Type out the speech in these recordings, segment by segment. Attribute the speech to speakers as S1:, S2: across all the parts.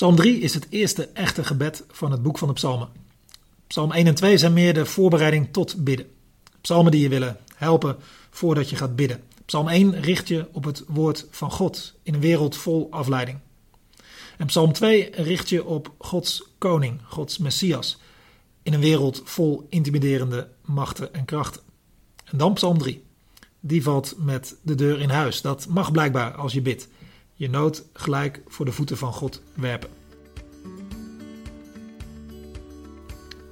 S1: Psalm 3 is het eerste echte gebed van het boek van de Psalmen. Psalm 1 en 2 zijn meer de voorbereiding tot bidden. Psalmen die je willen helpen voordat je gaat bidden. Psalm 1 richt je op het woord van God in een wereld vol afleiding. En Psalm 2 richt je op Gods koning, Gods Messias, in een wereld vol intimiderende machten en krachten. En dan Psalm 3. Die valt met de deur in huis. Dat mag blijkbaar als je bidt. Je nood gelijk voor de voeten van God werpen.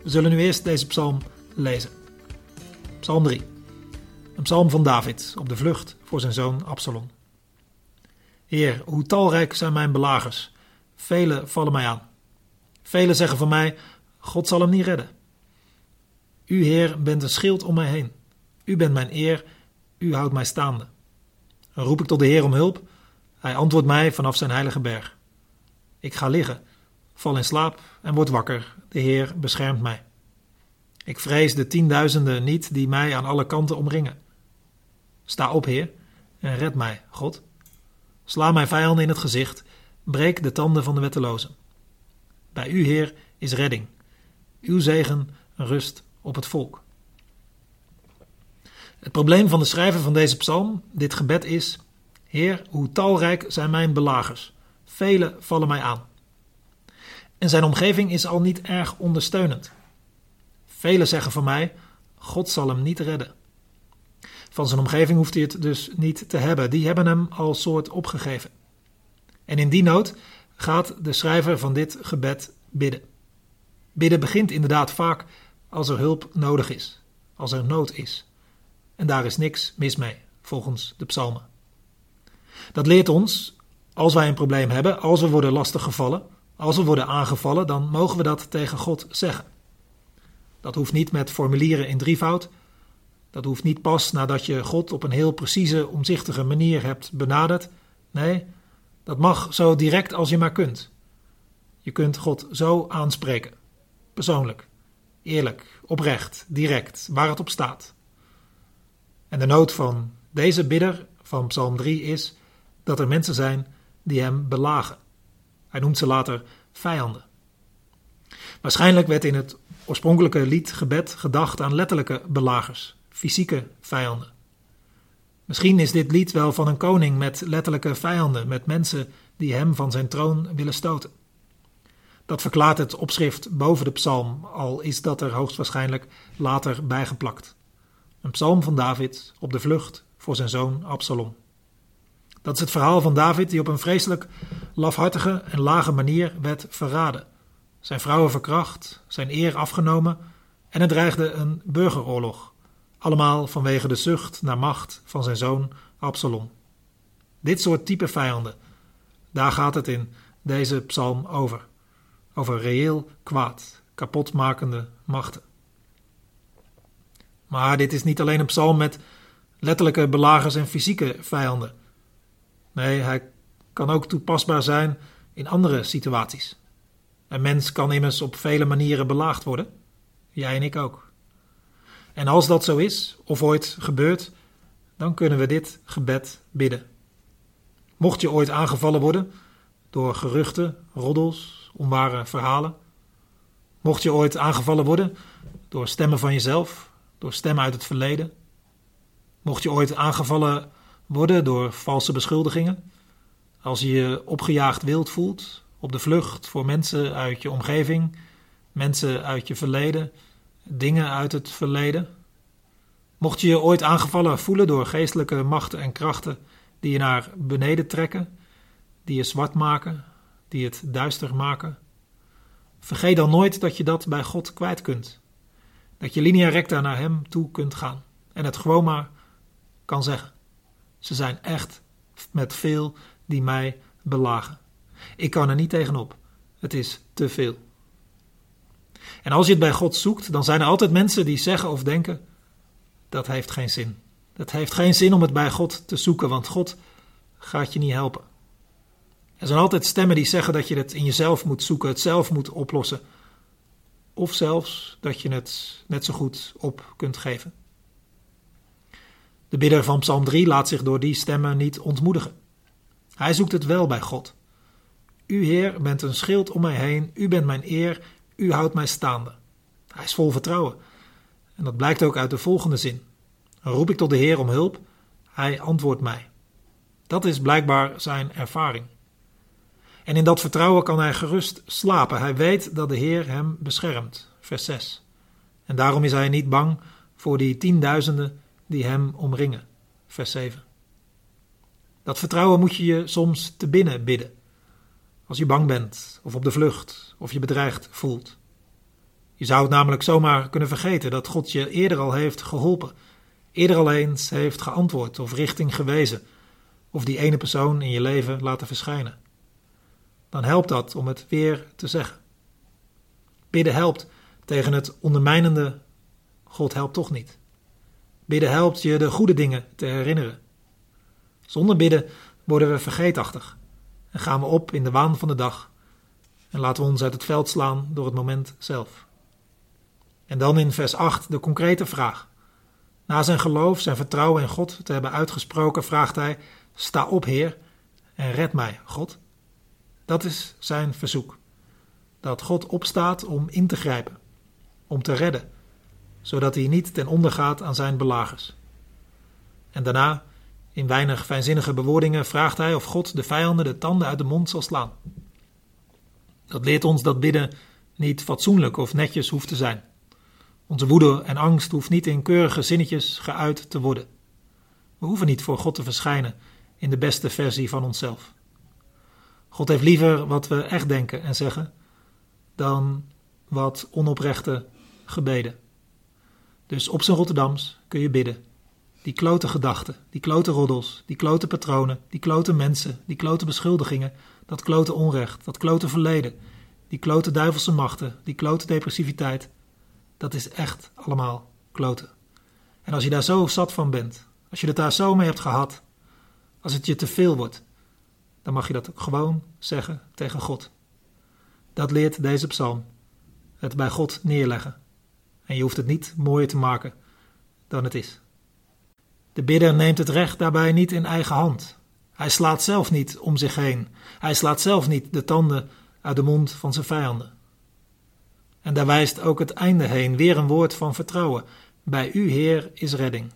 S1: We zullen nu eerst deze psalm lezen. Psalm 3. Een psalm van David op de vlucht voor zijn zoon Absalom. Heer, hoe talrijk zijn mijn belagers. Velen vallen mij aan. Velen zeggen van mij: God zal hem niet redden. U, Heer, bent een schild om mij heen. U bent mijn eer, u houdt mij staande. Roep ik tot de Heer om hulp. Hij antwoordt mij vanaf zijn heilige berg. Ik ga liggen, val in slaap en word wakker. De Heer beschermt mij. Ik vrees de tienduizenden niet die mij aan alle kanten omringen. Sta op, Heer, en red mij, God. Sla mijn vijanden in het gezicht, breek de tanden van de wettelozen. Bij u, Heer, is redding. Uw zegen rust op het volk. Het probleem van de schrijver van deze psalm, dit gebed is: Heer, hoe talrijk zijn mijn belagers. Velen vallen mij aan. En zijn omgeving is al niet erg ondersteunend. Velen zeggen van mij: God zal hem niet redden. Van zijn omgeving hoeft hij het dus niet te hebben. Die hebben hem al soort opgegeven. En in die nood gaat de schrijver van dit gebed bidden. Bidden begint inderdaad vaak als er hulp nodig is, als er nood is. En daar is niks mis mee, volgens de psalmen. Dat leert ons, als wij een probleem hebben, als we worden lastiggevallen, als we worden aangevallen, dan mogen we dat tegen God zeggen. Dat hoeft niet met formulieren in drievoud. Dat hoeft niet pas nadat je God op een heel precieze, omzichtige manier hebt benaderd. Nee, dat mag zo direct als je maar kunt. Je kunt God zo aanspreken. Persoonlijk, eerlijk, oprecht, direct, waar het op staat. En de nood van deze bidder van Psalm 3 is dat er mensen zijn die hem belagen. Hij noemt ze later vijanden. Waarschijnlijk werd in het oorspronkelijke liedgebed gedacht aan letterlijke belagers, fysieke vijanden. Misschien is dit lied wel van een koning met letterlijke vijanden, met mensen die hem van zijn troon willen stoten. Dat verklaart het opschrift boven de psalm, al is dat er hoogstwaarschijnlijk later bijgeplakt. Een psalm van David op de vlucht voor zijn zoon Absalom. Dat is het verhaal van David die op een vreselijk lafhartige en lage manier werd verraden. Zijn vrouwen verkracht, zijn eer afgenomen en er dreigde een burgeroorlog. Allemaal vanwege de zucht naar macht van zijn zoon Absalom. Dit soort type vijanden, daar gaat het in deze psalm over. Over reëel kwaad, kapotmakende machten. Maar dit is niet alleen een psalm met letterlijke belagers en fysieke vijanden. Nee, hij kan ook toepasbaar zijn in andere situaties. Een mens kan immers op vele manieren belaagd worden. Jij en ik ook. En als dat zo is, of ooit gebeurt, dan kunnen we dit gebed bidden. Mocht je ooit aangevallen worden door geruchten, roddels, onware verhalen. Mocht je ooit aangevallen worden door stemmen van jezelf, door stemmen uit het verleden. Mocht je ooit aangevallen worden door valse beschuldigingen. Als je je opgejaagd wild voelt, op de vlucht voor mensen uit je omgeving, mensen uit je verleden, dingen uit het verleden. Mocht je je ooit aangevallen voelen door geestelijke machten en krachten die je naar beneden trekken, die je zwart maken, die het duister maken, vergeet dan nooit dat je dat bij God kwijt kunt. Dat je linea recta naar Hem toe kunt gaan en het gewoon maar kan zeggen. Ze zijn echt met veel die mij belagen. Ik kan er niet tegenop. Het is te veel. En als je het bij God zoekt, dan zijn er altijd mensen die zeggen of denken: dat heeft geen zin. Het heeft geen zin om het bij God te zoeken, want God gaat je niet helpen. Er zijn altijd stemmen die zeggen dat je het in jezelf moet zoeken, het zelf moet oplossen. Of zelfs dat je het net zo goed op kunt geven. De bidder van Psalm 3 laat zich door die stemmen niet ontmoedigen. Hij zoekt het wel bij God. U, Heer, bent een schild om mij heen. U bent mijn eer. U houdt mij staande. Hij is vol vertrouwen. En dat blijkt ook uit de volgende zin. Roep ik tot de Heer om hulp. Hij antwoordt mij. Dat is blijkbaar zijn ervaring. En in dat vertrouwen kan hij gerust slapen. Hij weet dat de Heer hem beschermt. Vers 6. En daarom is hij niet bang voor die tienduizenden die hem omringen. Vers 7. Dat vertrouwen moet je je soms te binnen bidden. Als je bang bent, of op de vlucht, of je bedreigd voelt. Je zou het namelijk zomaar kunnen vergeten dat God je eerder al heeft geholpen, eerder al eens heeft geantwoord of richting gewezen, of die ene persoon in je leven laten verschijnen. Dan helpt dat om het weer te zeggen. Bidden helpt tegen het ondermijnende God helpt toch niet. Bidden helpt je de goede dingen te herinneren. Zonder bidden worden we vergeetachtig en gaan we op in de waan van de dag en laten we ons uit het veld slaan door het moment zelf. En dan in vers 8 de concrete vraag. Na zijn geloof, zijn vertrouwen in God te hebben uitgesproken, vraagt hij: Sta op, Heer, en red mij, God. Dat is zijn verzoek. Dat God opstaat om in te grijpen, om te redden, zodat hij niet ten onder gaat aan zijn belagers. En daarna, in weinig fijnzinnige bewoordingen, vraagt hij of God de vijanden de tanden uit de mond zal slaan. Dat leert ons dat bidden niet fatsoenlijk of netjes hoeft te zijn. Onze woede en angst hoeft niet in keurige zinnetjes geuit te worden. We hoeven niet voor God te verschijnen in de beste versie van onszelf. God heeft liever wat we echt denken en zeggen dan wat onoprechte gebeden. Dus op zijn Rotterdams kun je bidden. Die klote gedachten, die klote roddels, die klote patronen, die klote mensen, die klote beschuldigingen, dat klote onrecht, dat klote verleden, die klote duivelse machten, die klote depressiviteit, dat is echt allemaal kloten. En als je daar zo zat van bent, als je het daar zo mee hebt gehad, als het je te veel wordt, dan mag je dat ook gewoon zeggen tegen God. Dat leert deze psalm. Het bij God neerleggen. En je hoeft het niet mooier te maken dan het is. De bidder neemt het recht daarbij niet in eigen hand. Hij slaat zelf niet om zich heen. Hij slaat zelf niet de tanden uit de mond van zijn vijanden. En daar wijst ook het einde heen, weer een woord van vertrouwen. Bij u, Heer, is redding.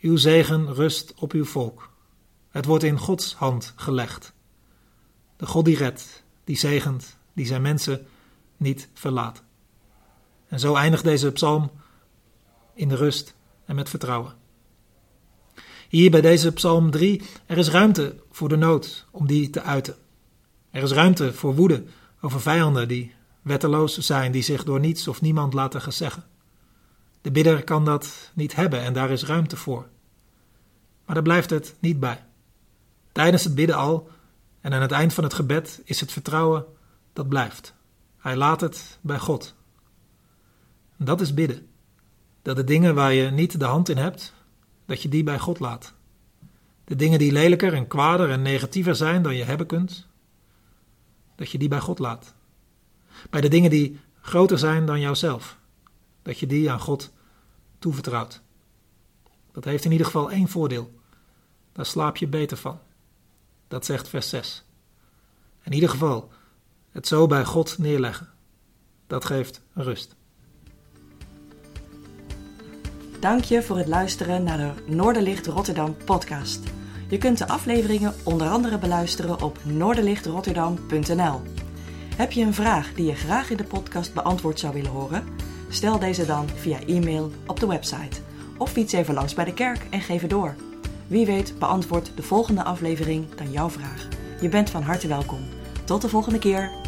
S1: Uw zegen rust op uw volk. Het wordt in Gods hand gelegd. De God die redt, die zegent, die zijn mensen niet verlaat. En zo eindigt deze psalm in de rust en met vertrouwen. Hier bij deze psalm 3, er is ruimte voor de nood om die te uiten. Er is ruimte voor woede over vijanden die wetteloos zijn, die zich door niets of niemand laten gezeggen. De bidder kan dat niet hebben en daar is ruimte voor. Maar daar blijft het niet bij. Tijdens het bidden al en aan het eind van het gebed is het vertrouwen dat blijft. Hij laat het bij God. Dat is bidden. Dat de dingen waar je niet de hand in hebt, dat je die bij God laat. De dingen die lelijker en kwader en negatiever zijn dan je hebben kunt, dat je die bij God laat. Bij de dingen die groter zijn dan jouzelf, dat je die aan God toevertrouwt. Dat heeft in ieder geval één voordeel. Daar slaap je beter van. Dat zegt vers 6. In ieder geval, het zo bij God neerleggen. Dat geeft rust.
S2: Dank je voor het luisteren naar de Noorderlicht Rotterdam podcast. Je kunt de afleveringen onder andere beluisteren op noorderlichtrotterdam.nl. Heb je een vraag die je graag in de podcast beantwoord zou willen horen? Stel deze dan via e-mail op de website. Of fiets even langs bij de kerk en geef het door. Wie weet beantwoordt de volgende aflevering dan jouw vraag. Je bent van harte welkom. Tot de volgende keer.